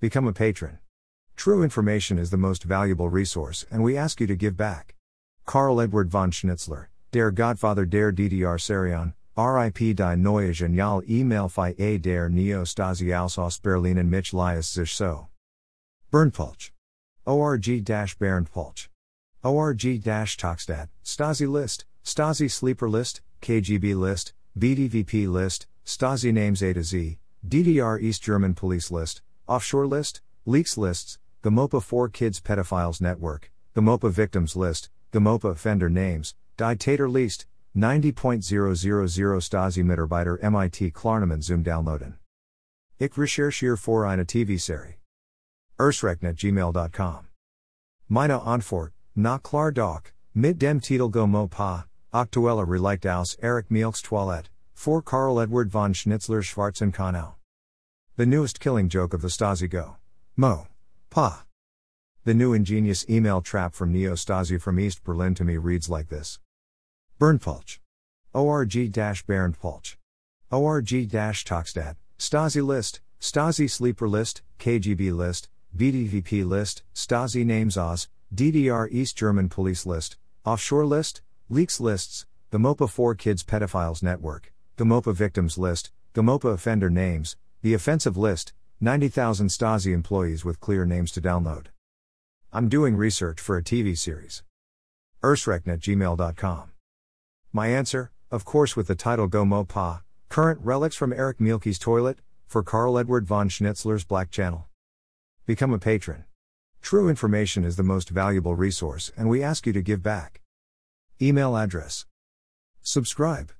Become a patron. True information is the most valuable resource, and we ask you to give back. Karl Edward von Schnitzler, der Godfather der DDR Serion, RIP die neue geniale E-Mail fi a der Neo-Stasi aus Berlin Mich lias sich so. Berndpulch. ORG-Berndpulch. ORG-Toxstat, Stasi List, Stasi Sleeper List, KGB List, BDVP List, Stasi Names A to Z, DDR East German Police List, Offshore List, Leaks Lists, GoMoPa 4 Kids Pedophiles Network, GoMoPa Victims List, GoMoPa Offender Names, Die Tater List, 90.000 Stasi Mitarbeiter MIT Klarnamen Zoom downloaden. Ich recherchiere für eine TV-Serie. Ersrecknet gmail.com. Meine Antwort, na klar doch, mit dem Titel Go Mo Pa, Aktuelle Relikt aus Erich Mielke's Toilette, for Karl Edward von Schnitzler Schwarzen Kanal. The newest killing joke of the Stasi Go. Mo. Pa. The new ingenious email trap from Neo Stasi from East Berlin to me reads like this. Berndpulch. ORG Berndpulch. ORG Toxstat, Stasi List, Stasi Sleeper List, KGB List, BDVP List, Stasi Names Oz, DDR East German Police List, Offshore List, Leaks Lists, the MOPA 4 Kids Pedophiles Network, the MOPA Victims List, the MOPA Offender Names, The Offensive List, 90,000 Stasi employees with clear names to download. I'm doing research for a TV series. Ersrecknet.gmail.com. My answer, of course, with the title Go Mo Pa, current relics from Erich Mielke's toilet, for Karl Edward von Schnitzler's Black Channel. Become a patron. True information is the most valuable resource, and we ask you to give back. Email address. Subscribe.